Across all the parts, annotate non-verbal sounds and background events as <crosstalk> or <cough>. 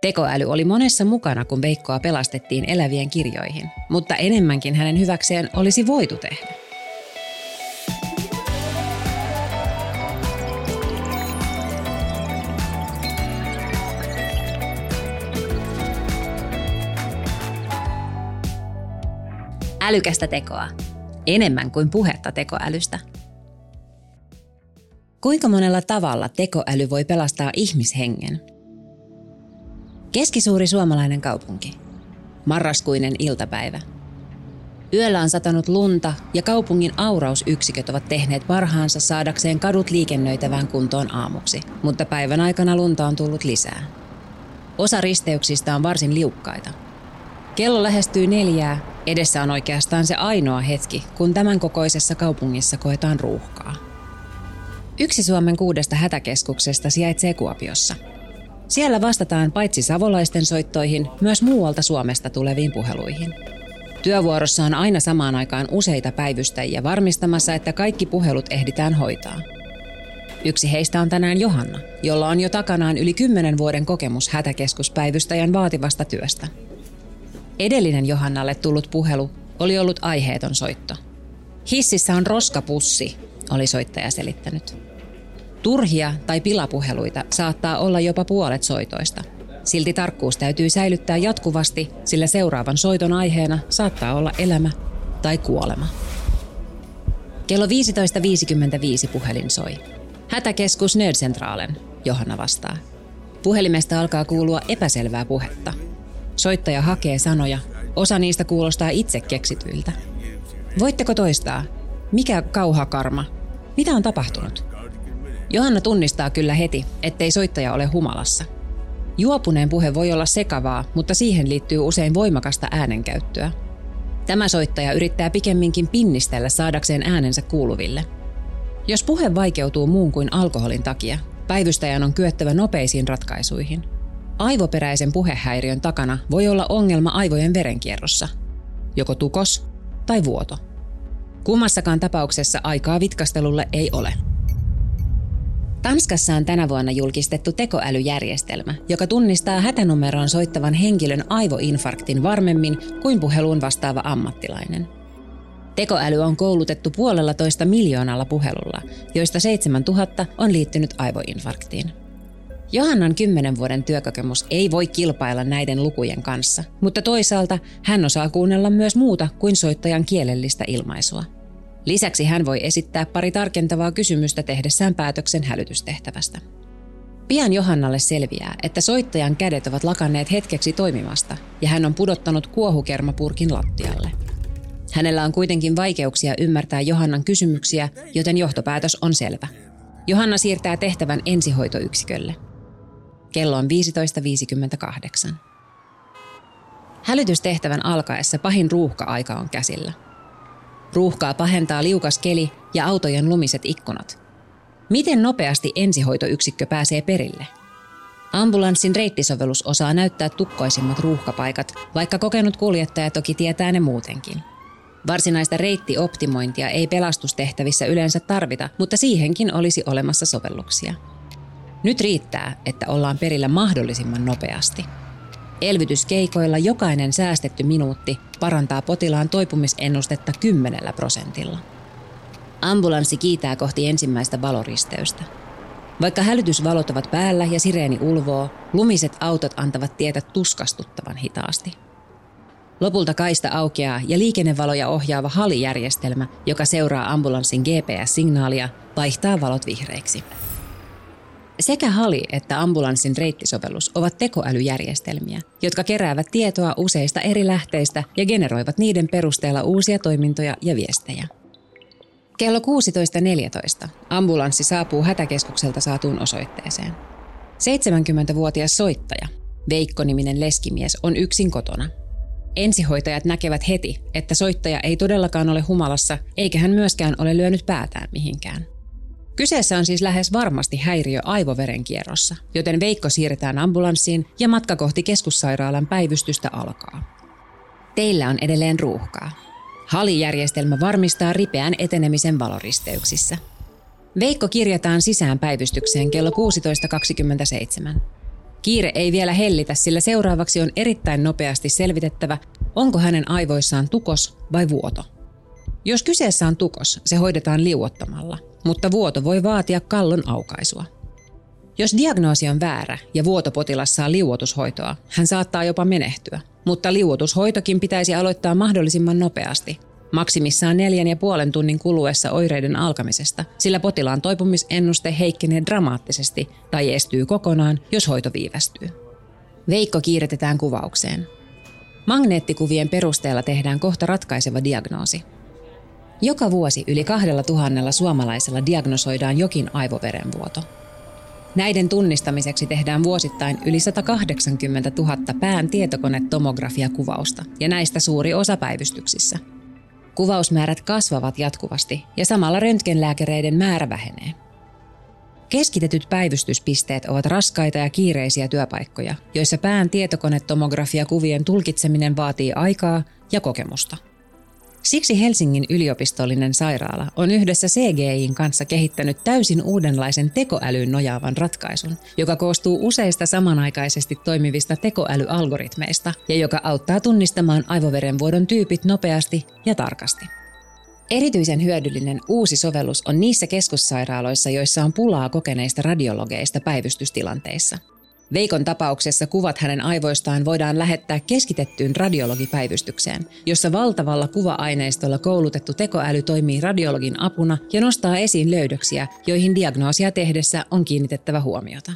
Tekoäly oli monessa mukana, kun Veikkoa pelastettiin elävien kirjoihin, mutta enemmänkin hänen hyväkseen olisi voitu tehdä. Älykästä tekoa. Enemmän kuin puhetta tekoälystä. Kuinka monella tavalla tekoäly voi pelastaa ihmishengen? Keskisuuri suomalainen kaupunki. Marraskuinen iltapäivä. Yöllä on satanut lunta ja kaupungin aurausyksiköt ovat tehneet parhaansa saadakseen kadut liikennöitävään kuntoon aamuksi, mutta päivän aikana lunta on tullut lisää. Osa risteyksistä on varsin liukkaita. Kello lähestyy neljää, edessä on oikeastaan se ainoa hetki, kun tämän kokoisessa kaupungissa koetaan ruuhkaa. Yksi Suomen kuudesta hätäkeskuksesta sijaitsee Kuopiossa – siellä vastataan paitsi savolaisten soittoihin, myös muualta Suomesta tuleviin puheluihin. Työvuorossa on aina samaan aikaan useita päivystäjiä varmistamassa, että kaikki puhelut ehditään hoitaa. Yksi heistä on tänään Johanna, jolla on jo takanaan yli 10 vuoden kokemus hätäkeskuspäivystäjän vaativasta työstä. Edellinen Johannalle tullut puhelu oli ollut aiheeton soitto. Hississä on roskapussi, oli soittaja selittänyt. Turhia tai pilapuheluita saattaa olla jopa puolet soitoista. Silti tarkkuus täytyy säilyttää jatkuvasti, sillä seuraavan soiton aiheena saattaa olla elämä tai kuolema. Kello 15.55 puhelin soi. Hätäkeskus Nödcentralen, Johanna vastaa. Puhelimesta alkaa kuulua epäselvää puhetta. Soittaja hakee sanoja. Osa niistä kuulostaa itse keksityiltä. Voitteko toistaa? Mikä kauhakarma? Mitä on tapahtunut? Johanna tunnistaa kyllä heti, ettei soittaja ole humalassa. Juopuneen puhe voi olla sekavaa, mutta siihen liittyy usein voimakasta äänenkäyttöä. Tämä soittaja yrittää pikemminkin pinnistellä saadakseen äänensä kuuluville. Jos puhe vaikeutuu muun kuin alkoholin takia, päivystäjän on kyettävä nopeisiin ratkaisuihin. Aivoperäisen puhehäiriön takana voi olla ongelma aivojen verenkierrossa, joko tukos tai vuoto. Kummassakaan tapauksessa aikaa vitkastelulle ei ole. Tanskassa on tänä vuonna julkistettu tekoälyjärjestelmä, joka tunnistaa hätänumeroon soittavan henkilön aivoinfarktin varmemmin kuin puheluun vastaava ammattilainen. Tekoäly on koulutettu puolella toista miljoonalla puhelulla, joista 7000 on liittynyt aivoinfarktiin. Johannan kymmenen vuoden työkokemus ei voi kilpailla näiden lukujen kanssa, mutta toisaalta hän osaa kuunnella myös muuta kuin soittajan kielellistä ilmaisua. Lisäksi hän voi esittää pari tarkentavaa kysymystä tehdessään päätöksen hälytystehtävästä. Pian Johannalle selviää, että soittajan kädet ovat lakanneet hetkeksi toimimasta ja hän on pudottanut kuohukermapurkin lattialle. Hänellä on kuitenkin vaikeuksia ymmärtää Johannan kysymyksiä, joten johtopäätös on selvä. Johanna siirtää tehtävän ensihoitoyksikölle. Kello on 15.58. Hälytystehtävän alkaessa pahin ruuhka-aika on käsillä – Ruuhkaa pahentaa liukas keli ja autojen lumiset ikkunat. Miten nopeasti ensihoitoyksikkö pääsee perille? Ambulanssin reittisovellus osaa näyttää tukkoisimmat ruuhkapaikat, vaikka kokenut kuljettaja toki tietää ne muutenkin. Varsinaista reittioptimointia ei pelastustehtävissä yleensä tarvita, mutta siihenkin olisi olemassa sovelluksia. Nyt riittää, että ollaan perillä mahdollisimman nopeasti. Elvytyskeikoilla jokainen säästetty minuutti parantaa potilaan toipumisennustetta 10 prosentilla. Ambulanssi kiitää kohti ensimmäistä valoristeystä. Vaikka hälytysvalot ovat päällä ja sireeni ulvoo, lumiset autot antavat tietä tuskastuttavan hitaasti. Lopulta kaista aukeaa ja liikennevaloja ohjaava halijärjestelmä, joka seuraa ambulanssin GPS-signaalia, vaihtaa valot vihreiksi. Sekä HALI että ambulanssin reittisovellus ovat tekoälyjärjestelmiä, jotka keräävät tietoa useista eri lähteistä ja generoivat niiden perusteella uusia toimintoja ja viestejä. Kello 16.14 ambulanssi saapuu hätäkeskukselta saatuun osoitteeseen. 70-vuotias soittaja, Veikko-niminen leskimies, on yksin kotona. Ensihoitajat näkevät heti, että soittaja ei todellakaan ole humalassa, eikä hän myöskään ole lyönyt päätään mihinkään. Kyseessä on siis lähes varmasti häiriö aivoverenkierrossa, joten Veikko siirretään ambulanssiin ja matka kohti keskussairaalan päivystystä alkaa. Teillä on edelleen ruuhkaa. Halijärjestelmä varmistaa ripeän etenemisen valoristeyksissä. Veikko kirjataan sisään päivystykseen kello 16.27. Kiire ei vielä hellitä, sillä seuraavaksi on erittäin nopeasti selvitettävä, onko hänen aivoissaan tukos vai vuoto. Jos kyseessä on tukos, se hoidetaan liuottamalla, mutta vuoto voi vaatia kallon aukaisua. Jos diagnoosi on väärä ja vuotopotilas saa liuotushoitoa, hän saattaa jopa menehtyä. Mutta liuotushoitokin pitäisi aloittaa mahdollisimman nopeasti, maksimissaan neljän ja puolen tunnin kuluessa oireiden alkamisesta, sillä potilaan toipumisennuste heikkenee dramaattisesti tai estyy kokonaan, jos hoito viivästyy. Veikko kiiretetään kuvaukseen. Magneettikuvien perusteella tehdään kohta ratkaiseva diagnoosi. Joka vuosi yli kahdella tuhannella suomalaisella diagnosoidaan jokin aivoverenvuoto. Näiden tunnistamiseksi tehdään vuosittain yli 180 000 pään tietokonetomografiakuvausta ja näistä suuri osa päivystyksissä – Kuvausmäärät kasvavat jatkuvasti ja samalla röntgenlääkäreiden määrä vähenee. Keskitetyt päivystyspisteet ovat raskaita ja kiireisiä työpaikkoja, joissa pään tietokonetomografia kuvien tulkitseminen vaatii aikaa ja kokemusta – Siksi Helsingin yliopistollinen sairaala on yhdessä CGIin kanssa kehittänyt täysin uudenlaisen tekoälyyn nojaavan ratkaisun, joka koostuu useista samanaikaisesti toimivista tekoälyalgoritmeista ja joka auttaa tunnistamaan aivoverenvuodon tyypit nopeasti ja tarkasti. Erityisen hyödyllinen uusi sovellus on niissä keskussairaaloissa, joissa on pulaa kokeneista radiologeista päivystystilanteissa – Veikon tapauksessa kuvat hänen aivoistaan voidaan lähettää keskitettyyn radiologipäivystykseen, jossa valtavalla kuva-aineistolla koulutettu tekoäly toimii radiologin apuna ja nostaa esiin löydöksiä, joihin diagnoosia tehdessä on kiinnitettävä huomiota.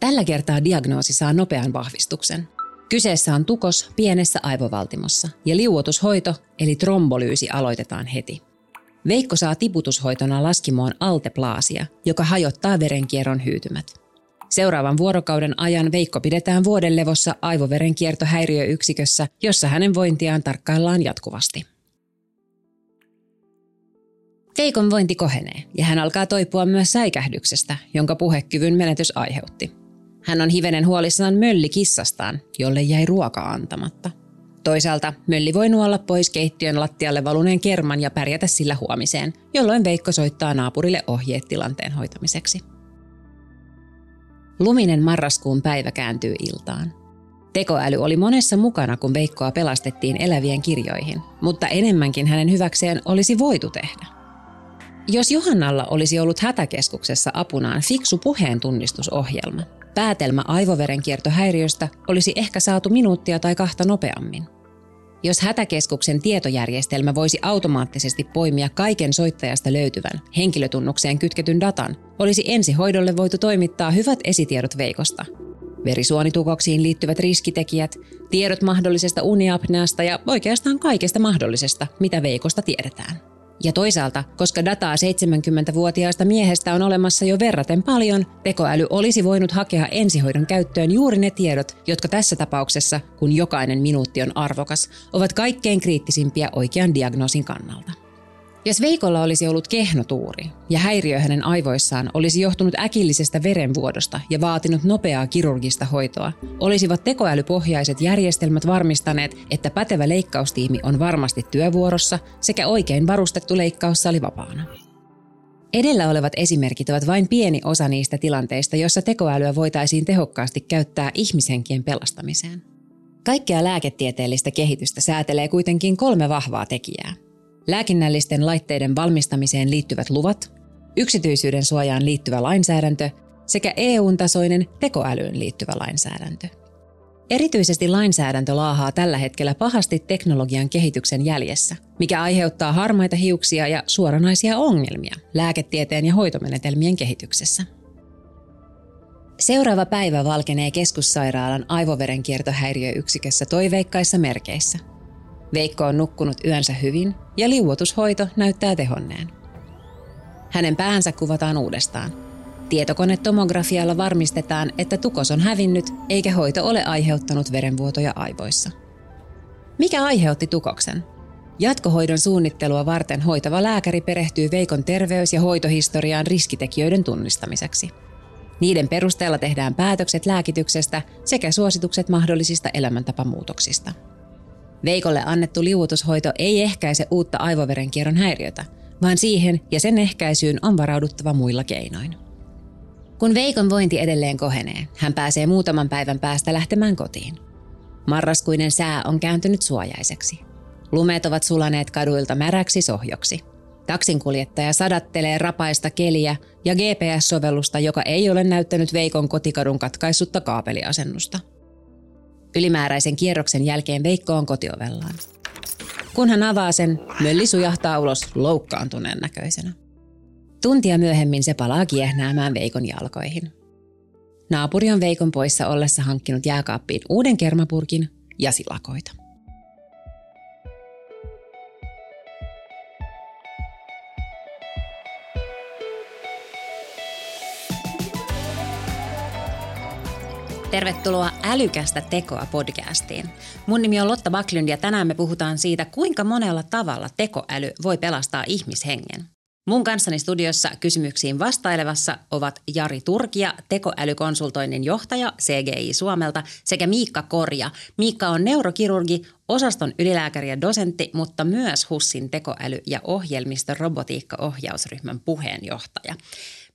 Tällä kertaa diagnoosi saa nopean vahvistuksen. Kyseessä on tukos pienessä aivovaltimossa ja liuotushoito eli trombolyysi aloitetaan heti. Veikko saa tiputushoitona laskimoon alteplaasia, joka hajottaa verenkierron hyytymät. Seuraavan vuorokauden ajan Veikko pidetään vuoden levossa aivoverenkiertohäiriöyksikössä, jossa hänen vointiaan tarkkaillaan jatkuvasti. Veikon vointi kohenee ja hän alkaa toipua myös säikähdyksestä, jonka puhekyvyn menetys aiheutti. Hän on hivenen huolissaan mölli kissastaan, jolle jäi ruoka antamatta. Toisaalta mölli voi nuolla pois keittiön lattialle valuneen kerman ja pärjätä sillä huomiseen, jolloin Veikko soittaa naapurille ohjeet tilanteen hoitamiseksi. Luminen marraskuun päivä kääntyy iltaan. Tekoäly oli monessa mukana, kun Veikkoa pelastettiin elävien kirjoihin, mutta enemmänkin hänen hyväkseen olisi voitu tehdä. Jos Johannalla olisi ollut hätäkeskuksessa apunaan fiksu puheen tunnistusohjelma, päätelmä aivoverenkiertohäiriöstä olisi ehkä saatu minuuttia tai kahta nopeammin – jos hätäkeskuksen tietojärjestelmä voisi automaattisesti poimia kaiken soittajasta löytyvän henkilötunnukseen kytketyn datan, olisi ensihoidolle voitu toimittaa hyvät esitiedot Veikosta. Verisuonitukoksiin liittyvät riskitekijät, tiedot mahdollisesta uniapneasta ja oikeastaan kaikesta mahdollisesta, mitä Veikosta tiedetään. Ja toisaalta, koska dataa 70-vuotiaasta miehestä on olemassa jo verraten paljon, tekoäly olisi voinut hakea ensihoidon käyttöön juuri ne tiedot, jotka tässä tapauksessa, kun jokainen minuutti on arvokas, ovat kaikkein kriittisimpiä oikean diagnoosin kannalta. Jos Veikolla olisi ollut kehnotuuri ja häiriö hänen aivoissaan olisi johtunut äkillisestä verenvuodosta ja vaatinut nopeaa kirurgista hoitoa, olisivat tekoälypohjaiset järjestelmät varmistaneet, että pätevä leikkaustiimi on varmasti työvuorossa sekä oikein varustettu leikkaussali vapaana. Edellä olevat esimerkit ovat vain pieni osa niistä tilanteista, joissa tekoälyä voitaisiin tehokkaasti käyttää ihmishenkien pelastamiseen. Kaikkea lääketieteellistä kehitystä säätelee kuitenkin kolme vahvaa tekijää – lääkinnällisten laitteiden valmistamiseen liittyvät luvat, yksityisyyden suojaan liittyvä lainsäädäntö sekä EU-tasoinen tekoälyyn liittyvä lainsäädäntö. Erityisesti lainsäädäntö laahaa tällä hetkellä pahasti teknologian kehityksen jäljessä, mikä aiheuttaa harmaita hiuksia ja suoranaisia ongelmia lääketieteen ja hoitomenetelmien kehityksessä. Seuraava päivä valkenee keskussairaalan aivoverenkiertohäiriöyksikössä toiveikkaissa merkeissä – Veikko on nukkunut yönsä hyvin ja liuotushoito näyttää tehonneen. Hänen päänsä kuvataan uudestaan. Tietokonetomografialla varmistetaan, että tukos on hävinnyt eikä hoito ole aiheuttanut verenvuotoja aivoissa. Mikä aiheutti tukoksen? Jatkohoidon suunnittelua varten hoitava lääkäri perehtyy Veikon terveys- ja hoitohistoriaan riskitekijöiden tunnistamiseksi. Niiden perusteella tehdään päätökset lääkityksestä sekä suositukset mahdollisista elämäntapamuutoksista. Veikolle annettu liuutushoito ei ehkäise uutta aivoverenkierron häiriötä, vaan siihen ja sen ehkäisyyn on varauduttava muilla keinoin. Kun Veikon vointi edelleen kohenee, hän pääsee muutaman päivän päästä lähtemään kotiin. Marraskuinen sää on kääntynyt suojaiseksi. Lumet ovat sulaneet kaduilta märäksi sohjoksi. Taksinkuljettaja sadattelee rapaista keliä ja GPS-sovellusta, joka ei ole näyttänyt Veikon kotikadun katkaissutta kaapeliasennusta. Ylimääräisen kierroksen jälkeen Veikko on kotiovellaan. Kun hän avaa sen, mölli sujahtaa ulos loukkaantuneen näköisenä. Tuntia myöhemmin se palaa kiehnäämään Veikon jalkoihin. Naapuri on Veikon poissa ollessa hankkinut jääkaappiin uuden kermapurkin ja silakoita. Tervetuloa Älykästä tekoa podcastiin. Mun nimi on Lotta Backlund ja tänään me puhutaan siitä, kuinka monella tavalla tekoäly voi pelastaa ihmishengen. Mun kanssani studiossa kysymyksiin vastailevassa ovat Jari Turkia, tekoälykonsultoinnin johtaja CGI Suomelta sekä Miikka Korja. Miikka on neurokirurgi, osaston ylilääkäri ja dosentti, mutta myös HUSSin tekoäly- ja ohjelmistorobotiikka-ohjausryhmän puheenjohtaja.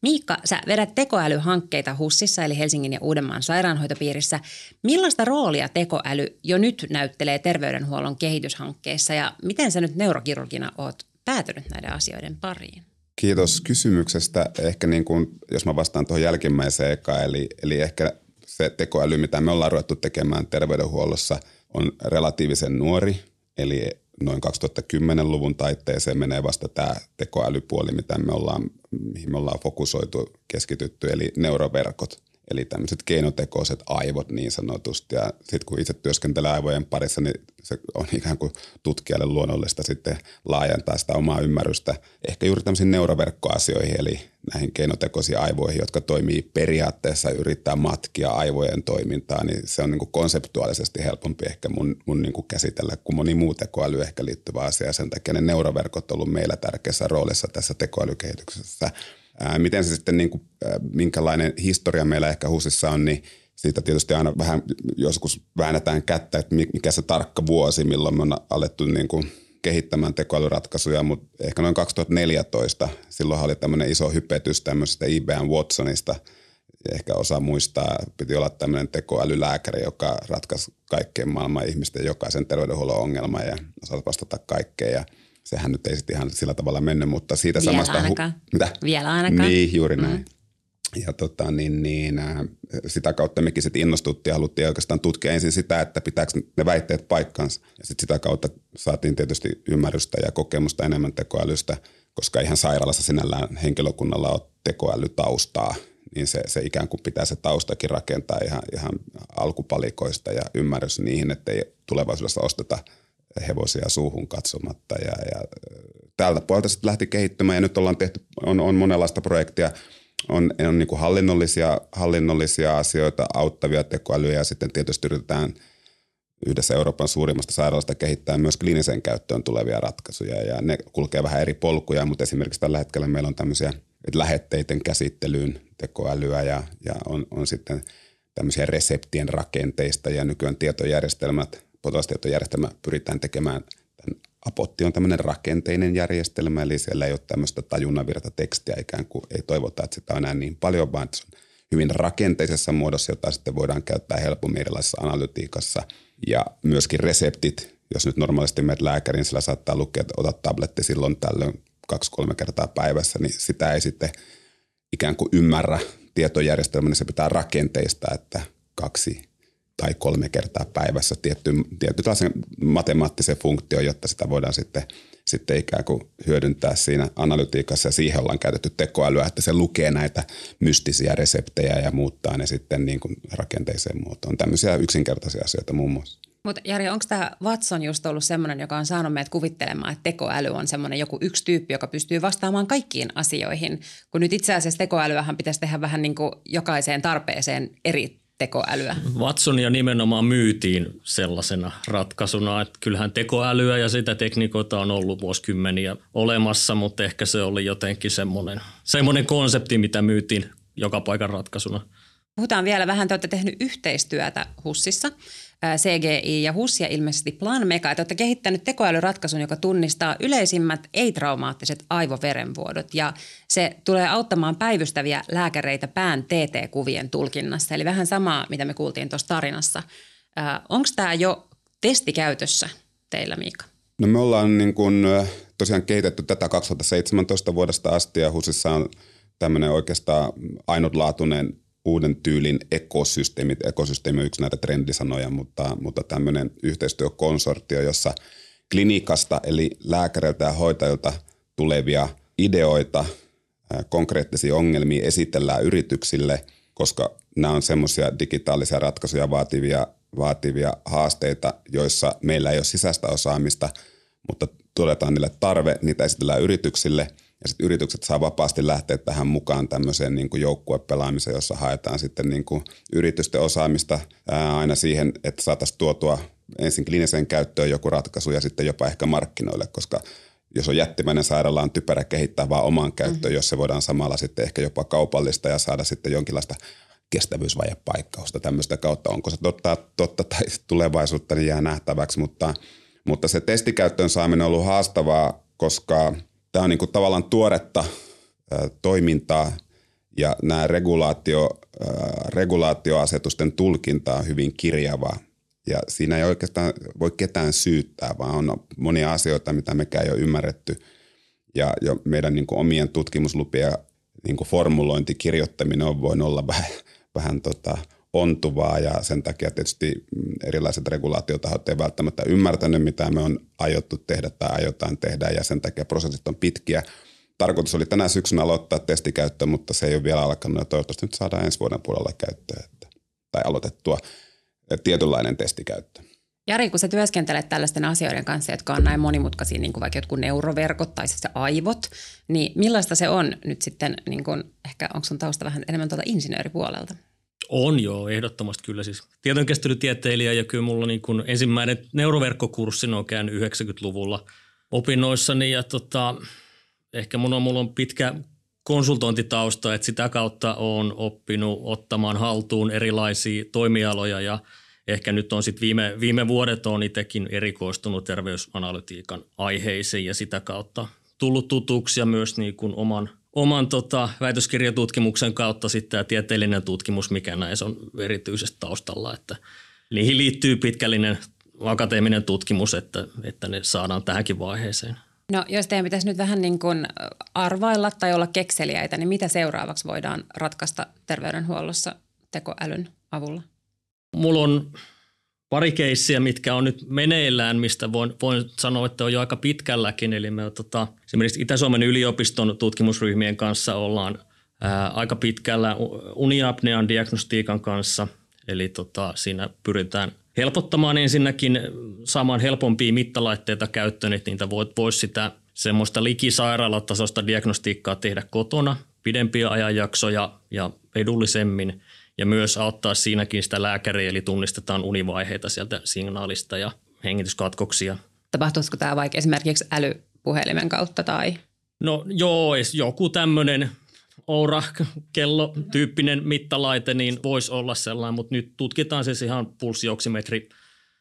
Miikka, sä vedät tekoälyhankkeita HUSissa eli Helsingin ja Uudenmaan sairaanhoitopiirissä. Millaista roolia tekoäly jo nyt näyttelee terveydenhuollon kehityshankkeissa ja miten sä nyt neurokirurgina oot päätynyt näiden asioiden pariin? Kiitos kysymyksestä. Ehkä niin kuin, jos mä vastaan tuohon jälkimmäiseen eka, eli, eli ehkä se tekoäly, mitä me ollaan ruvettu tekemään terveydenhuollossa, on relatiivisen nuori. Eli noin 2010-luvun taitteeseen menee vasta tämä tekoälypuoli, mitä me ollaan, mihin me ollaan fokusoitu, keskitytty, eli neuroverkot – Eli tämmöiset keinotekoiset aivot niin sanotusti. Ja sitten kun itse työskentelee aivojen parissa, niin se on ikään kuin tutkijalle luonnollista sitten laajentaa sitä omaa ymmärrystä ehkä juuri tämmöisiin neuroverkkoasioihin, eli näihin keinotekoisiin aivoihin, jotka toimii periaatteessa yrittää matkia aivojen toimintaa, niin se on niin kuin konseptuaalisesti helpompi ehkä mun, mun niin kuin käsitellä kuin moni muu tekoäly ehkä liittyvä asia. Sen takia ne neuroverkot on ollut meillä tärkeässä roolissa tässä tekoälykehityksessä – Ää, miten se sitten, niin kuin, minkälainen historia meillä ehkä HUSissa on, niin siitä tietysti aina vähän joskus väännetään kättä, että mikä se tarkka vuosi, milloin me on alettu niin kuin kehittämään tekoälyratkaisuja, mutta ehkä noin 2014, silloin oli tämmöinen iso hypetys tämmöisestä IBM Watsonista, ehkä osa muistaa, piti olla tämmöinen tekoälylääkäri, joka ratkaisi kaikkien maailman ihmisten jokaisen terveydenhuollon ongelman ja osasi vastata kaikkeen. Sehän nyt ei sitten ihan sillä tavalla mennyt, mutta siitä Vielä samasta... Ainakaan. Hu- mitä? Vielä ainakaan. Niin, juuri näin. Mm. Ja tota, niin, niin, äh, sitä kautta mekin sitten innostuttiin ja haluttiin oikeastaan tutkia ensin sitä, että pitääkö ne väitteet paikkansa. Ja sitten sitä kautta saatiin tietysti ymmärrystä ja kokemusta enemmän tekoälystä, koska ihan sairaalassa sinällään henkilökunnalla on tekoälytaustaa, niin se, se ikään kuin pitää se taustakin rakentaa ihan, ihan alkupalikoista ja ymmärrys niihin, että ei tulevaisuudessa osteta – hevosia suuhun katsomatta. Ja, ja tältä puolelta sitten lähti kehittymään ja nyt ollaan tehty, on, on monenlaista projektia. On, on niin kuin hallinnollisia, hallinnollisia asioita, auttavia tekoälyjä ja sitten tietysti yritetään yhdessä Euroopan suurimmasta sairaalasta kehittää myös kliiniseen käyttöön tulevia ratkaisuja ja ne kulkee vähän eri polkuja, mutta esimerkiksi tällä hetkellä meillä on tämmöisiä lähetteiden käsittelyyn tekoälyä ja, ja on, on sitten tämmöisiä reseptien rakenteista ja nykyään tietojärjestelmät potilastietojärjestelmä pyritään tekemään. Tämän Apotti on tämmöinen rakenteinen järjestelmä, eli siellä ei ole tämmöistä tajunnanvirta tekstiä ikään kuin ei toivota, että sitä on enää niin paljon, vaan se on hyvin rakenteisessa muodossa, jota sitten voidaan käyttää helpommin erilaisessa analytiikassa. Ja myöskin reseptit, jos nyt normaalisti menet lääkärin, sillä saattaa lukea, että ota tabletti silloin tällöin kaksi-kolme kertaa päivässä, niin sitä ei sitten ikään kuin ymmärrä tietojärjestelmä, niin se pitää rakenteista, että kaksi tai kolme kertaa päivässä tietty, tietty matemaattisen funktio, jotta sitä voidaan sitten, sitten ikään kuin hyödyntää siinä analytiikassa ja siihen ollaan käytetty tekoälyä, että se lukee näitä mystisiä reseptejä ja muuttaa ne sitten niin kuin rakenteiseen muotoon. Tämmöisiä yksinkertaisia asioita muun muassa. Mutta Jari, onko tämä Watson just ollut semmoinen, joka on saanut meidät kuvittelemaan, että tekoäly on semmoinen joku yksi tyyppi, joka pystyy vastaamaan kaikkiin asioihin, kun nyt itse asiassa tekoälyähän pitäisi tehdä vähän niin kuin jokaiseen tarpeeseen eri tekoälyä. Watsonia nimenomaan myytiin sellaisena ratkaisuna, että kyllähän tekoälyä ja sitä tekniikoita on ollut vuosikymmeniä olemassa, mutta ehkä se oli jotenkin semmoinen, semmoinen konsepti, mitä myytiin joka paikan ratkaisuna. Puhutaan vielä vähän, te olette tehnyt yhteistyötä HUSissa CGI ja HUS ja ilmeisesti Plan Mega, että olette kehittänyt tekoälyratkaisun, joka tunnistaa yleisimmät ei-traumaattiset aivoverenvuodot ja se tulee auttamaan päivystäviä lääkäreitä pään TT-kuvien tulkinnassa. Eli vähän samaa, mitä me kuultiin tuossa tarinassa. Onko tämä jo testikäytössä teillä, Miika? No me ollaan niin kun, tosiaan kehitetty tätä 2017 vuodesta asti ja HUSissa on tämmöinen oikeastaan ainutlaatuinen uuden tyylin ekosysteemit. Ekosysteemi on yksi näitä trendisanoja, mutta, mutta tämmöinen yhteistyökonsortio, jossa klinikasta eli lääkäreiltä ja hoitajilta tulevia ideoita, konkreettisia ongelmia esitellään yrityksille, koska nämä on semmoisia digitaalisia ratkaisuja vaativia, vaativia haasteita, joissa meillä ei ole sisäistä osaamista, mutta todetaan niille tarve, niitä esitellään yrityksille – ja sitten yritykset saa vapaasti lähteä tähän mukaan tämmöiseen niin kuin joukkuepelaamiseen, jossa haetaan sitten niin kuin yritysten osaamista ää, aina siihen, että saataisiin tuotua ensin kliiniseen käyttöön joku ratkaisu ja sitten jopa ehkä markkinoille, koska jos on jättimäinen sairaala, on typerä kehittää vaan omaan käyttöön, mm-hmm. jos se voidaan samalla sitten ehkä jopa kaupallista ja saada sitten jonkinlaista kestävyysvajepaikkausta tämmöistä kautta. Onko se totta, totta tai <laughs> tulevaisuutta, niin jää nähtäväksi, mutta, mutta se testikäyttöön saaminen on ollut haastavaa, koska – tämä on niin kuin tavallaan tuoretta toimintaa ja nämä regulaatio, regulaatioasetusten tulkinta on hyvin kirjavaa. Ja siinä ei oikeastaan voi ketään syyttää, vaan on monia asioita, mitä mekään ei ole ymmärretty. Ja jo meidän niin kuin omien tutkimuslupien niin kuin formulointi, kirjoittaminen on voinut olla <laughs> vähän, vähän tota, ontuvaa ja sen takia tietysti erilaiset regulaatiotahot eivät välttämättä ymmärtänyt, mitä me on aiottu tehdä tai aiotaan tehdä ja sen takia prosessit on pitkiä. Tarkoitus oli tänä syksynä aloittaa testikäyttö, mutta se ei ole vielä alkanut ja toivottavasti nyt saadaan ensi vuoden puolella käyttöön että, tai aloitettua tietynlainen testikäyttö. Jari, kun sä työskentelet tällaisten asioiden kanssa, jotka on näin monimutkaisia, niin kuin vaikka jotkut neuroverkot tai se aivot, niin millaista se on nyt sitten, niin kuin, ehkä onko sun tausta vähän enemmän tuolta insinööripuolelta? On joo, ehdottomasti kyllä siis. Tietojenkäsittelytieteilijä ja kyllä mulla niin kuin ensimmäinen neuroverkkokurssi on käynyt 90-luvulla opinnoissani ja tota, ehkä mun on, mulla on pitkä konsultointitausta, että sitä kautta on oppinut ottamaan haltuun erilaisia toimialoja ja ehkä nyt on sitten viime, viime vuodet on itsekin erikoistunut terveysanalytiikan aiheisiin ja sitä kautta tullut tutuksi ja myös niin kuin oman – oman tota, väitöskirjatutkimuksen kautta sitten tämä tieteellinen tutkimus, mikä näissä on erityisesti taustalla, että niihin liittyy pitkällinen akateeminen tutkimus, että, että ne saadaan tähänkin vaiheeseen. No jos teidän pitäisi nyt vähän niin kuin arvailla tai olla kekseliäitä, niin mitä seuraavaksi voidaan ratkaista terveydenhuollossa tekoälyn avulla? Mulla on pari keissiä, mitkä on nyt meneillään, mistä voin, voin sanoa, että on jo aika pitkälläkin. Eli me tota, esimerkiksi Itä-Suomen yliopiston tutkimusryhmien kanssa ollaan ää, aika pitkällä uniapnean diagnostiikan kanssa. Eli tota, siinä pyritään helpottamaan ensinnäkin saamaan helpompia mittalaitteita käyttöön, että niitä voisi vois sitä semmoista likisairaalatasoista diagnostiikkaa tehdä kotona pidempiä ajanjaksoja ja edullisemmin – ja myös auttaa siinäkin sitä lääkäriä, eli tunnistetaan univaiheita sieltä signaalista ja hengityskatkoksia. Tapahtuisiko tämä vaikka esimerkiksi älypuhelimen kautta tai? No joo, joku tämmöinen Oura-kello-tyyppinen mittalaite, niin voisi olla sellainen, mutta nyt tutkitaan siis ihan pulssioksimetri,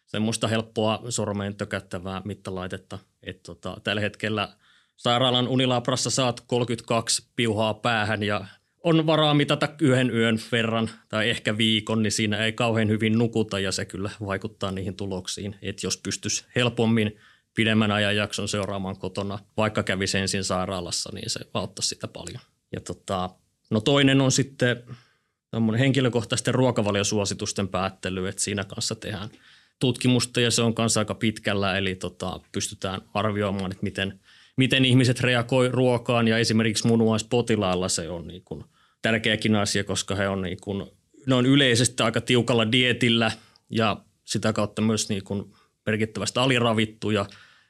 semmoista helppoa sormeen tökättävää mittalaitetta. Et tota, tällä hetkellä sairaalan unilabrassa saat 32 piuhaa päähän ja on varaa mitata yhden yön verran tai ehkä viikon, niin siinä ei kauhean hyvin nukuta ja se kyllä vaikuttaa niihin tuloksiin. Että jos pystyisi helpommin pidemmän ajan jakson seuraamaan kotona, vaikka kävisi ensin sairaalassa, niin se auttaisi sitä paljon. Ja tota, no toinen on sitten henkilökohtaisten ruokavaliosuositusten päättely, että siinä kanssa tehdään tutkimusta ja se on kanssa aika pitkällä, eli tota, pystytään arvioimaan, että miten, miten ihmiset reagoi ruokaan ja esimerkiksi munuaispotilailla se on niin kuin tärkeäkin asia, koska he on, niin kuin, ne on yleisesti aika tiukalla dietillä ja sitä kautta myös niin kuin merkittävästi aliravittuja.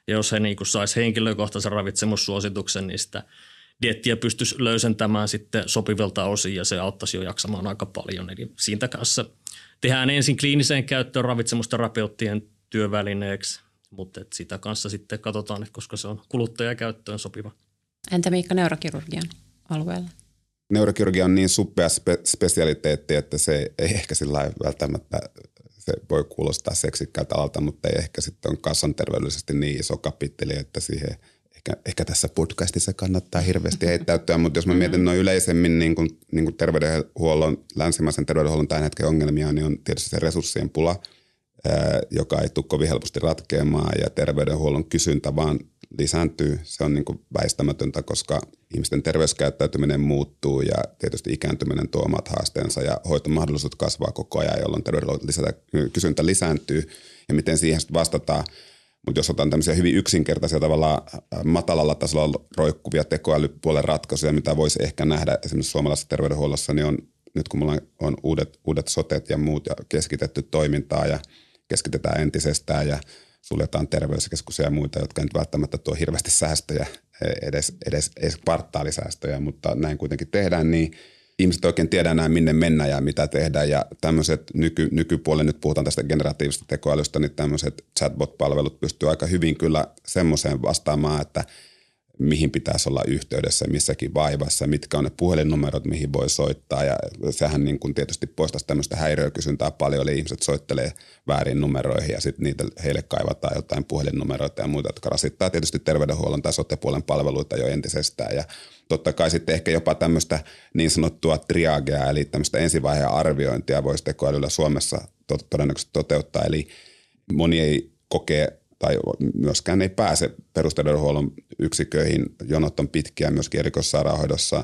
Ja jos he niin kuin sais henkilökohtaisen ravitsemussuosituksen, niin sitä diettiä pystyisi löysentämään sitten sopivilta osin ja se auttaisi jo jaksamaan aika paljon. Eli siitä kanssa tehdään ensin kliiniseen käyttöön ravitsemusterapeuttien työvälineeksi, mutta et sitä kanssa sitten katsotaan, että koska se on kuluttajakäyttöön sopiva. Entä Miikka neurokirurgian alueella? Neurokirurgia on niin suppea spe- spesialiteetti, että se ei ehkä sillä välttämättä se voi kuulostaa seksikkäältä alalta, mutta ei ehkä sitten on kassanterveydellisesti niin iso kapitteli, että siihen ehkä, ehkä tässä podcastissa kannattaa hirveästi heittäytyä, mutta jos mä mietin noin yleisemmin niin kuin, niin kuin terveydenhuollon, länsimaisen terveydenhuollon tämän hetken ongelmia, niin on tietysti se resurssien pula, joka ei tule kovin helposti ratkeamaan ja terveydenhuollon kysyntä vaan lisääntyy. Se on niin kuin väistämätöntä, koska ihmisten terveyskäyttäytyminen muuttuu ja tietysti ikääntyminen tuo omat haasteensa ja hoitomahdollisuudet kasvaa koko ajan, jolloin terveydenhuollon kysyntä lisääntyy ja miten siihen sitten vastataan. Mutta jos otan tämmöisiä hyvin yksinkertaisia tavalla matalalla tasolla roikkuvia tekoälypuolen ratkaisuja, mitä voisi ehkä nähdä esimerkiksi suomalaisessa terveydenhuollossa, niin on nyt kun mulla on uudet, uudet sotet ja muut ja keskitetty toimintaa ja keskitetään entisestään ja suljetaan terveyskeskuksia ja muita, jotka nyt välttämättä tuo hirveästi säästöjä, edes, edes, edes kvartaalisäästöjä, mutta näin kuitenkin tehdään, niin ihmiset oikein tiedä enää minne mennä ja mitä tehdään. Ja tämmöiset nyky, nykypuolen, nyt puhutaan tästä generatiivisesta tekoälystä, niin tämmöiset chatbot-palvelut pystyy aika hyvin kyllä semmoiseen vastaamaan, että – mihin pitäisi olla yhteydessä missäkin vaivassa, mitkä on ne puhelinnumerot, mihin voi soittaa. Ja sehän niin kuin tietysti poistaisi tämmöistä häiriökysyntää paljon, eli ihmiset soittelee väärin numeroihin ja sitten niitä heille kaivataan jotain puhelinnumeroita ja muita, jotka rasittaa tietysti terveydenhuollon tai sotepuolen palveluita jo entisestään. Ja totta kai sitten ehkä jopa tämmöistä niin sanottua triagea, eli tämmöistä ensivaiheen arviointia voisi tekoälyllä Suomessa todennäköisesti toteuttaa. Eli moni ei kokee tai myöskään ei pääse perusterveydenhuollon yksiköihin. Jonot on pitkiä myöskin erikoissairaanhoidossa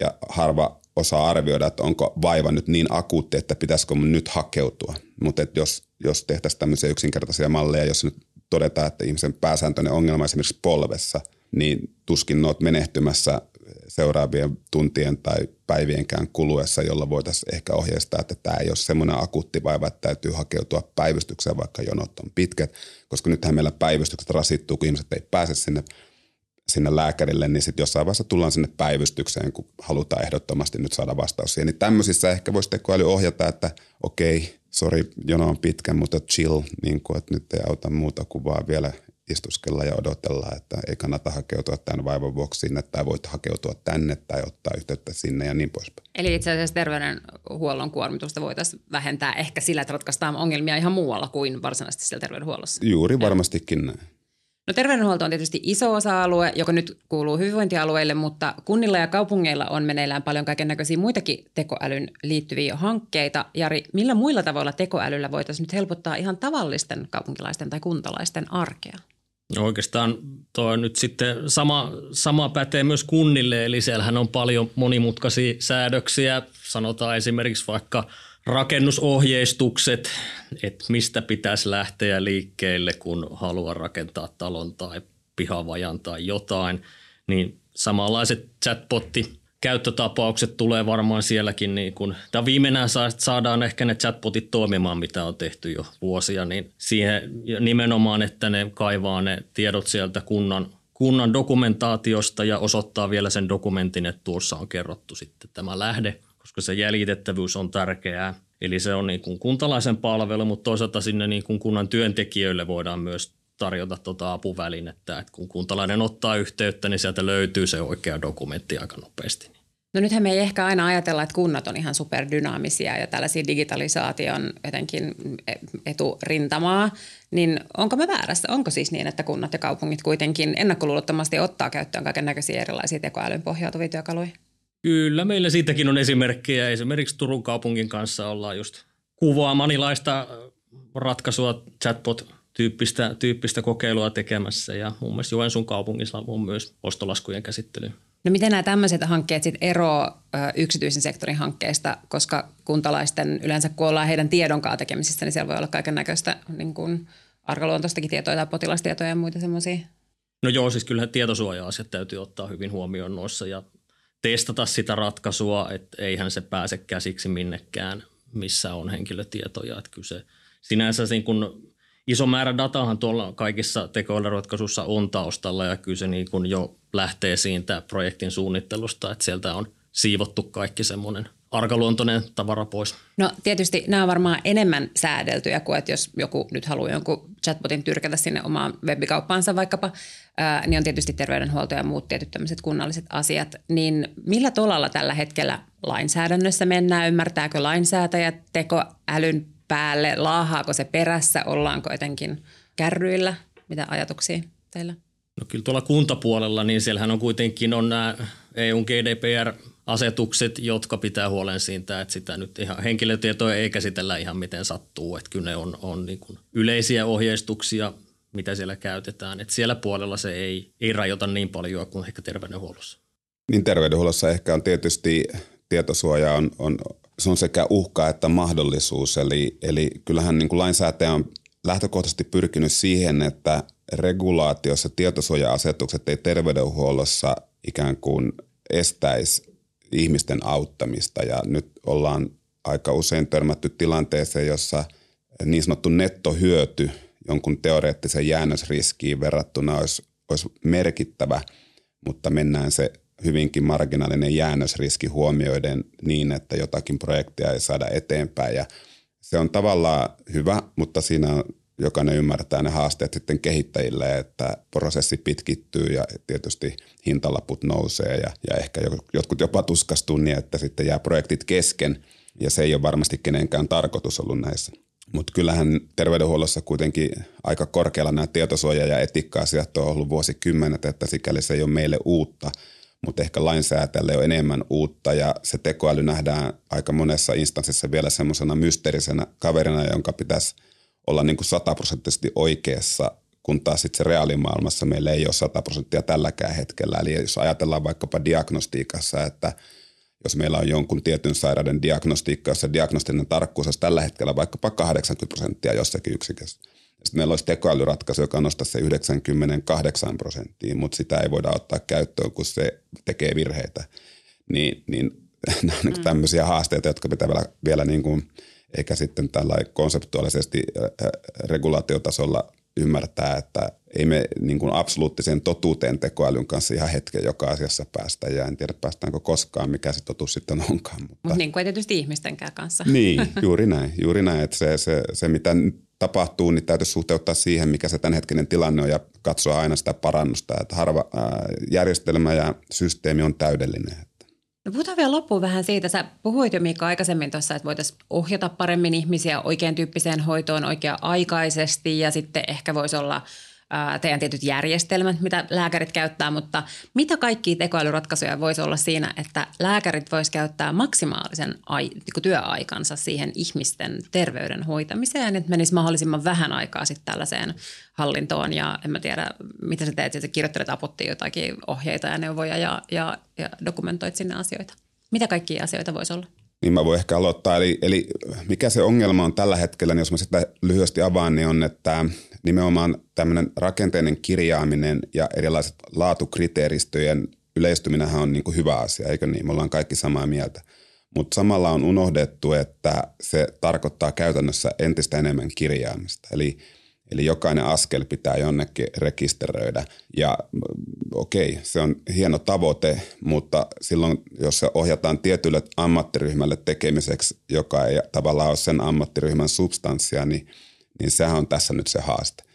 ja harva osaa arvioida, että onko vaiva nyt niin akuutti, että pitäisikö mun nyt hakeutua. Mutta jos, jos tehtäisiin tämmöisiä yksinkertaisia malleja, jos nyt todetaan, että ihmisen pääsääntöinen ongelma esimerkiksi polvessa, niin tuskin olet menehtymässä seuraavien tuntien tai päivienkään kuluessa, jolla voitaisiin ehkä ohjeistaa, että tämä ei ole semmoinen akuutti vaiva, että täytyy hakeutua päivystykseen, vaikka jonot on pitkät, koska nythän meillä päivystykset rasittuu, kun ihmiset ei pääse sinne, sinne lääkärille, niin sitten jossain vaiheessa tullaan sinne päivystykseen, kun halutaan ehdottomasti nyt saada vastaus siihen. Niin tämmöisissä ehkä voisi tekoäly ohjata, että okei, sori, jono on pitkä, mutta chill, niin kuin, että nyt ei auta muuta kuin vaan vielä istuskella ja odotella, että ei kannata hakeutua tämän vaivan vuoksi sinne tai voit hakeutua tänne tai ottaa yhteyttä sinne ja niin poispäin. Eli itse asiassa terveydenhuollon kuormitusta voitaisiin vähentää ehkä sillä, että ratkaistaan ongelmia ihan muualla kuin varsinaisesti siellä terveydenhuollossa. Juuri varmastikin näin. No terveydenhuolto on tietysti iso osa-alue, joka nyt kuuluu hyvinvointialueille, mutta kunnilla ja kaupungeilla on meneillään paljon kaiken näköisiä muitakin tekoälyn liittyviä hankkeita. Jari, millä muilla tavoilla tekoälyllä voitaisiin nyt helpottaa ihan tavallisten kaupunkilaisten tai kuntalaisten arkea? No oikeastaan tuo nyt sitten sama, sama pätee myös kunnille, eli siellähän on paljon monimutkaisia säädöksiä, sanotaan esimerkiksi vaikka rakennusohjeistukset, että mistä pitäisi lähteä liikkeelle, kun haluaa rakentaa talon tai pihavajan tai jotain, niin samanlaiset chatbotti käyttötapaukset tulee varmaan sielläkin, niin kun, tai viimeinen saadaan ehkä ne chatbotit toimimaan, mitä on tehty jo vuosia, niin siihen nimenomaan, että ne kaivaa ne tiedot sieltä kunnan, kunnan dokumentaatiosta ja osoittaa vielä sen dokumentin, että tuossa on kerrottu sitten tämä lähde, koska se jäljitettävyys on tärkeää. Eli se on niin kuin kuntalaisen palvelu, mutta toisaalta sinne niin kuin kunnan työntekijöille voidaan myös tarjota tuota apuvälinettä, että kun kuntalainen ottaa yhteyttä, niin sieltä löytyy se oikea dokumentti aika nopeasti. No nythän me ei ehkä aina ajatella, että kunnat on ihan superdynaamisia ja tällaisia digitalisaation jotenkin eturintamaa, niin onko me väärässä? Onko siis niin, että kunnat ja kaupungit kuitenkin ennakkoluulottomasti ottaa käyttöön kaiken näköisiä erilaisia tekoälyn pohjautuvia työkaluja? Kyllä, meillä siitäkin on esimerkkejä. Esimerkiksi Turun kaupungin kanssa ollaan just kuvaamanilaista ratkaisua chatbot tyyppistä, tyyppistä kokeilua tekemässä ja muun muassa Joensuun kaupungissa on myös ostolaskujen käsittely. No miten nämä tämmöiset hankkeet sitten eroavat yksityisen sektorin hankkeista, koska kuntalaisten yleensä kun ollaan heidän tiedonkaan tekemisissä, niin siellä voi olla kaiken näköistä niin kuin arkaluontoistakin tietoa tai potilastietoja ja muita semmoisia. No joo, siis kyllähän tietosuoja-asiat täytyy ottaa hyvin huomioon noissa ja testata sitä ratkaisua, että eihän se pääse käsiksi minnekään, missä on henkilötietoja. Että kyllä se sinänsä niin kun iso määrä datahan tuolla kaikissa tekoälyratkaisuissa on taustalla ja kyllä se niin kuin jo lähtee siitä projektin suunnittelusta, että sieltä on siivottu kaikki semmoinen arkaluontoinen tavara pois. No tietysti nämä on varmaan enemmän säädeltyjä kuin, että jos joku nyt haluaa jonkun chatbotin tyrkätä sinne omaan webikauppaansa vaikkapa, ää, niin on tietysti terveydenhuolto ja muut tietyt tämmöiset kunnalliset asiat. Niin millä tolalla tällä hetkellä lainsäädännössä mennään? Ymmärtääkö lainsäätäjät tekoälyn päälle? Laahaako se perässä? Ollaanko jotenkin kärryillä? Mitä ajatuksia teillä? No kyllä tuolla kuntapuolella, niin siellähän on kuitenkin on nämä EUn GDPR-asetukset, jotka pitää huolen siitä, että sitä nyt ihan henkilötietoja ei käsitellä ihan miten sattuu. Että kyllä ne on, on niin kuin yleisiä ohjeistuksia, mitä siellä käytetään. Että siellä puolella se ei, ei rajoita niin paljon kuin ehkä terveydenhuollossa. Niin terveydenhuollossa ehkä on tietysti tietosuoja on, on, se on sekä uhka että mahdollisuus. Eli, eli kyllähän niin kuin lainsäätäjä on lähtökohtaisesti pyrkinyt siihen, että regulaatiossa tietosuoja-asetukset ei terveydenhuollossa ikään kuin estäisi ihmisten auttamista. Ja nyt ollaan aika usein törmätty tilanteeseen, jossa niin sanottu nettohyöty jonkun teoreettisen jäännösriskiin verrattuna olisi, olisi merkittävä, mutta mennään se hyvinkin marginaalinen jäännösriski huomioiden niin, että jotakin projektia ei saada eteenpäin. Ja se on tavallaan hyvä, mutta siinä on jokainen ymmärtää ne haasteet sitten kehittäjille, että prosessi pitkittyy ja tietysti hintalaput nousee ja, ja ehkä jotkut jopa tuskastuu niin, että sitten jää projektit kesken ja se ei ole varmasti kenenkään tarkoitus ollut näissä. Mutta kyllähän terveydenhuollossa kuitenkin aika korkealla nämä tietosuoja- ja etiikka-asiat on ollut vuosikymmenet, että sikäli se ei ole meille uutta, mutta ehkä lainsäätäjälle on enemmän uutta ja se tekoäly nähdään aika monessa instanssissa vielä semmoisena mysteerisenä kaverina, jonka pitäisi – olla niin kuin sataprosenttisesti oikeassa, kun taas sitten se reaalimaailmassa meillä ei ole sata prosenttia tälläkään hetkellä. Eli jos ajatellaan vaikkapa diagnostiikassa, että jos meillä on jonkun tietyn sairauden diagnostiikka, jossa diagnostinen tarkkuus olisi tällä hetkellä vaikkapa 80 prosenttia jossakin yksikössä. Sitten meillä olisi tekoälyratkaisu, joka nostaa se 98 prosenttiin, mutta sitä ei voida ottaa käyttöön, kun se tekee virheitä. Niin, niin <laughs> nämä on niin mm. tämmöisiä haasteita, jotka pitää vielä, vielä niin kuin eikä sitten tällä konseptuaalisesti regulaatiotasolla ymmärtää, että ei me niin kuin absoluuttiseen totuuteen tekoälyn kanssa ihan hetken joka asiassa päästä ja en tiedä päästäänkö koskaan, mikä se totuus sitten onkaan. Mutta Mut niin kuin ei tietysti ihmistenkään kanssa. Niin, <laughs> juuri näin. Juuri näin, että se, se, se mitä tapahtuu, niin täytyy suhteuttaa siihen, mikä se tämänhetkinen tilanne on ja katsoa aina sitä parannusta. Että harva ää, järjestelmä ja systeemi on täydellinen. No puhutaan vielä loppuun vähän siitä. Sä puhuit jo Miikka aikaisemmin tuossa, että voitaisiin ohjata paremmin ihmisiä oikean tyyppiseen hoitoon oikea-aikaisesti ja sitten ehkä voisi olla – teidän tietyt järjestelmät, mitä lääkärit käyttää, mutta mitä kaikkia tekoälyratkaisuja voisi olla siinä, että lääkärit voisi käyttää maksimaalisen niin työaikansa siihen ihmisten terveyden hoitamiseen, että menisi mahdollisimman vähän aikaa sitten tällaiseen hallintoon ja en mä tiedä, mitä sä teet, että kirjoittelet apottiin jotakin ohjeita ja neuvoja ja, ja, ja dokumentoit sinne asioita. Mitä kaikkia asioita voisi olla? Niin mä voin ehkä aloittaa. Eli, eli mikä se ongelma on tällä hetkellä, niin jos mä sitä lyhyesti avaan, niin on, että nimenomaan tämmöinen rakenteinen kirjaaminen ja erilaiset laatukriteeristöjen yleistyminen on niin kuin hyvä asia, eikö niin? Me ollaan kaikki samaa mieltä. Mutta samalla on unohdettu, että se tarkoittaa käytännössä entistä enemmän kirjaamista. Eli Eli jokainen askel pitää jonnekin rekisteröidä. Ja mm, okei, okay, se on hieno tavoite, mutta silloin, jos se ohjataan tietylle ammattiryhmälle tekemiseksi, joka ei tavallaan ole sen ammattiryhmän substanssia, niin, niin sehän on tässä nyt se haaste.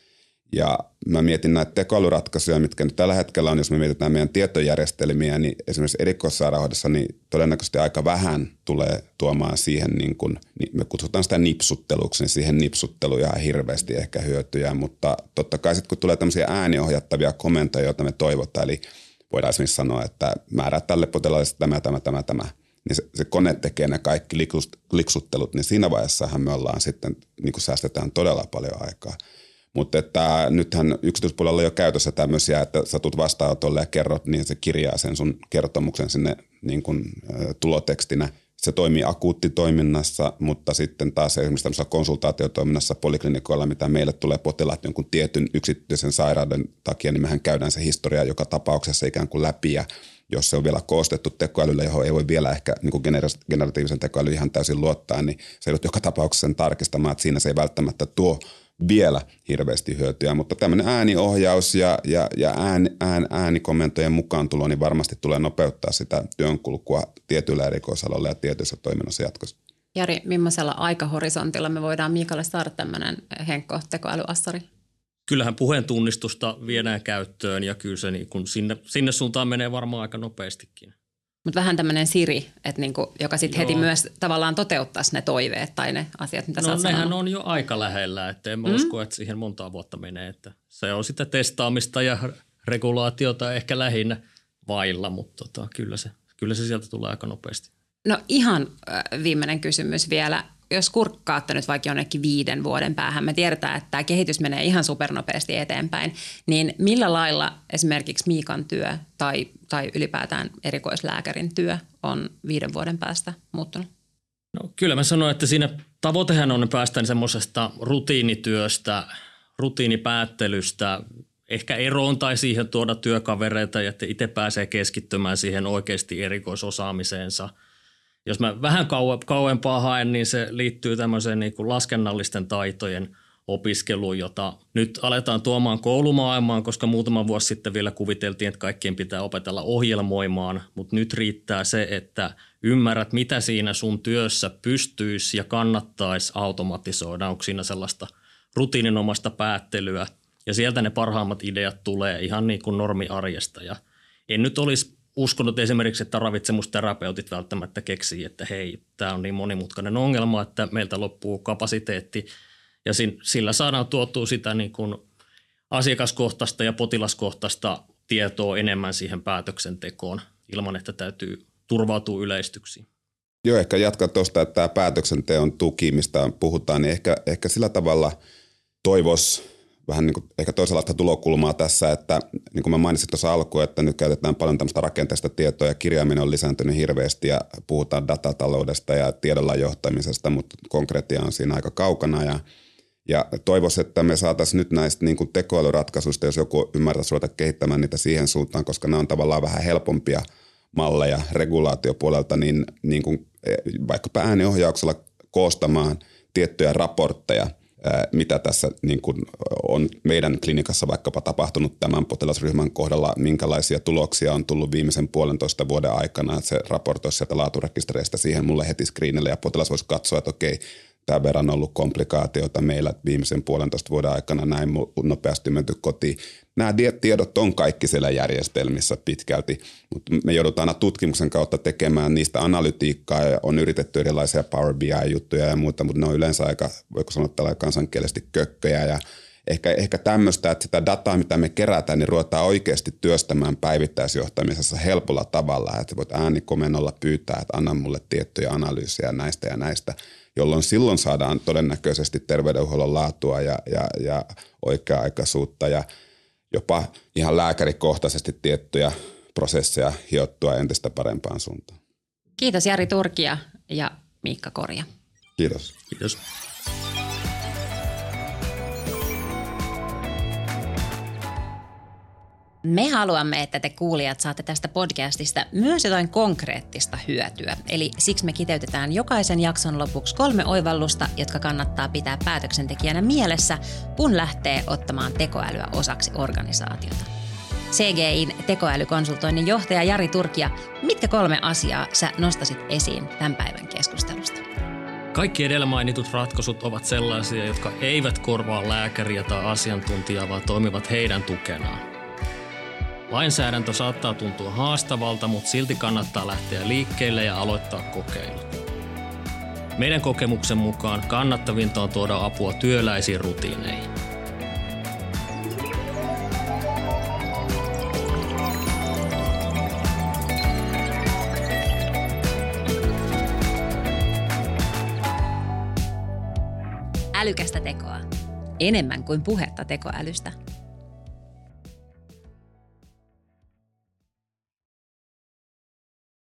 Ja mä mietin näitä tekoälyratkaisuja, mitkä nyt tällä hetkellä on, jos me mietitään meidän tietojärjestelmiä, niin esimerkiksi erikoissairaanhoidossa niin todennäköisesti aika vähän tulee tuomaan siihen, niin kuin, niin me kutsutaan sitä nipsutteluksi, niin siihen nipsutteluun ihan hirveästi ehkä hyötyjä, mutta totta kai sitten kun tulee tämmöisiä ääniohjattavia komentoja, joita me toivotaan, eli voidaan esimerkiksi sanoa, että määrää tälle potilaalle tämä, tämä, tämä, tämä, niin se, se kone tekee ne kaikki liksuttelut, niin siinä vaiheessahan me ollaan sitten, niin kuin säästetään todella paljon aikaa. Mutta että nythän yksityispuolella on jo käytössä tämmöisiä, että sä tulet vastaanotolle ja kerrot, niin se kirjaa sen sun kertomuksen sinne niin kuin, tulotekstinä. Se toimii akuuttitoiminnassa, mutta sitten taas esimerkiksi tämmöisessä konsultaatiotoiminnassa poliklinikoilla, mitä meille tulee potilaat jonkun tietyn yksityisen sairauden takia, niin mehän käydään se historia joka tapauksessa ikään kuin läpi ja jos se on vielä koostettu tekoälyllä, johon ei voi vielä ehkä niin kuin generatiivisen tekoäly ihan täysin luottaa, niin se joudut joka tapauksessa sen tarkistamaan, että siinä se ei välttämättä tuo vielä hirveästi hyötyä, mutta tämmöinen ääniohjaus ja, ja, ja ääni, ään, äänikomentojen mukaan tulo niin varmasti tulee nopeuttaa sitä työnkulkua tietyillä erikoisaloilla ja tietyissä toiminnassa jatkossa. Jari, millaisella aikahorisontilla me voidaan Miikalle saada tämmöinen Henkko tekoälyassari? Kyllähän puheen tunnistusta viedään käyttöön ja kyllä se niin kun sinne, sinne suuntaan menee varmaan aika nopeastikin. Mutta vähän tämmöinen Siri, että niinku, joka sitten heti myös tavallaan toteuttaisi ne toiveet tai ne asiat, mitä no, sä nehän sanonut. on jo aika lähellä, että en mä mm. usko, että siihen montaa vuotta menee. Että se on sitä testaamista ja regulaatiota ehkä lähinnä vailla, mutta tota, kyllä, se, kyllä se sieltä tulee aika nopeasti. No ihan äh, viimeinen kysymys vielä. Jos kurkkaatte nyt vaikka jonnekin viiden vuoden päähän, me tiedetään, että tämä kehitys menee ihan supernopeasti eteenpäin, niin millä lailla esimerkiksi Miikan työ tai, tai ylipäätään erikoislääkärin työ on viiden vuoden päästä muuttunut? No, kyllä mä sanoin, että siinä tavoitehan on päästä semmoisesta rutiinityöstä, rutiinipäättelystä ehkä eroon tai siihen tuoda työkavereita ja että itse pääsee keskittymään siihen oikeasti erikoisosaamiseensa. Jos mä vähän kauempaa haen, niin se liittyy tämmöiseen niin kuin laskennallisten taitojen opiskeluun, jota nyt aletaan tuomaan koulumaailmaan, koska muutama vuosi sitten vielä kuviteltiin, että kaikkien pitää opetella ohjelmoimaan, mutta nyt riittää se, että ymmärrät, mitä siinä sun työssä pystyisi ja kannattaisi automatisoida. Onko siinä sellaista rutiininomasta päättelyä – ja sieltä ne parhaimmat ideat tulee ihan niin kuin normiarjesta. Ja en nyt olisi uskonut esimerkiksi, että ravitsemusterapeutit välttämättä keksii, että hei, tämä on niin monimutkainen ongelma, että meiltä loppuu kapasiteetti. Ja sillä saadaan tuotua sitä niin kuin asiakaskohtaista ja potilaskohtaista tietoa enemmän siihen päätöksentekoon ilman, että täytyy turvautua yleistyksiin. Joo, ehkä jatkaa tuosta, että tämä päätöksenteon tuki, mistä puhutaan, niin ehkä, ehkä sillä tavalla toivoisi vähän niin kuin ehkä toisenlaista tulokulmaa tässä, että niin kuin mä mainitsin tuossa alkuun, että nyt käytetään paljon tämmöistä rakenteista tietoa ja kirjaaminen on lisääntynyt hirveästi ja puhutaan datataloudesta ja tiedolla johtamisesta, mutta konkreettia on siinä aika kaukana ja ja toivoisin, että me saataisiin nyt näistä niin kuin tekoälyratkaisuista, jos joku ymmärtäisi ruveta kehittämään niitä siihen suuntaan, koska ne on tavallaan vähän helpompia malleja regulaatiopuolelta, niin, niin kuin e, vaikkapa ääniohjauksella koostamaan tiettyjä raportteja – mitä tässä niin kuin on meidän klinikassa vaikkapa tapahtunut tämän potilasryhmän kohdalla, minkälaisia tuloksia on tullut viimeisen puolentoista vuoden aikana, että se raportoisi sieltä laaturekistereistä siihen mulle heti screenille ja potilas voisi katsoa, että okei, tämän verran ollut komplikaatioita meillä viimeisen puolentoista vuoden aikana näin nopeasti menty kotiin. Nämä tiedot on kaikki siellä järjestelmissä pitkälti, mutta me joudutaan aina tutkimuksen kautta tekemään niistä analytiikkaa ja on yritetty erilaisia Power BI-juttuja ja muuta, mutta ne on yleensä aika, voiko sanoa tällä kansankielisesti kökköjä ja ehkä, ehkä tämmöistä, että sitä dataa, mitä me kerätään, niin ruvetaan oikeasti työstämään päivittäisjohtamisessa helpolla tavalla, että voit äänikomennolla pyytää, että anna mulle tiettyjä analyysiä näistä ja näistä, jolloin silloin saadaan todennäköisesti terveydenhuollon laatua ja, ja, ja oikea-aikaisuutta ja jopa ihan lääkärikohtaisesti tiettyjä prosesseja hiottua entistä parempaan suuntaan. Kiitos Jari Turkia ja Miikka Korja. Kiitos. Kiitos. Me haluamme, että te kuulijat saatte tästä podcastista myös jotain konkreettista hyötyä. Eli siksi me kiteytetään jokaisen jakson lopuksi kolme oivallusta, jotka kannattaa pitää päätöksentekijänä mielessä, kun lähtee ottamaan tekoälyä osaksi organisaatiota. CGIn tekoälykonsultoinnin johtaja Jari Turkia, mitkä kolme asiaa sä nostasit esiin tämän päivän keskustelusta? Kaikki edellä mainitut ratkaisut ovat sellaisia, jotka eivät korvaa lääkäriä tai asiantuntijaa, vaan toimivat heidän tukenaan. Lainsäädäntö saattaa tuntua haastavalta, mutta silti kannattaa lähteä liikkeelle ja aloittaa kokeilut. Meidän kokemuksen mukaan kannattavinta on tuoda apua työläisiin rutiineihin. Älykästä tekoa. Enemmän kuin puhetta tekoälystä –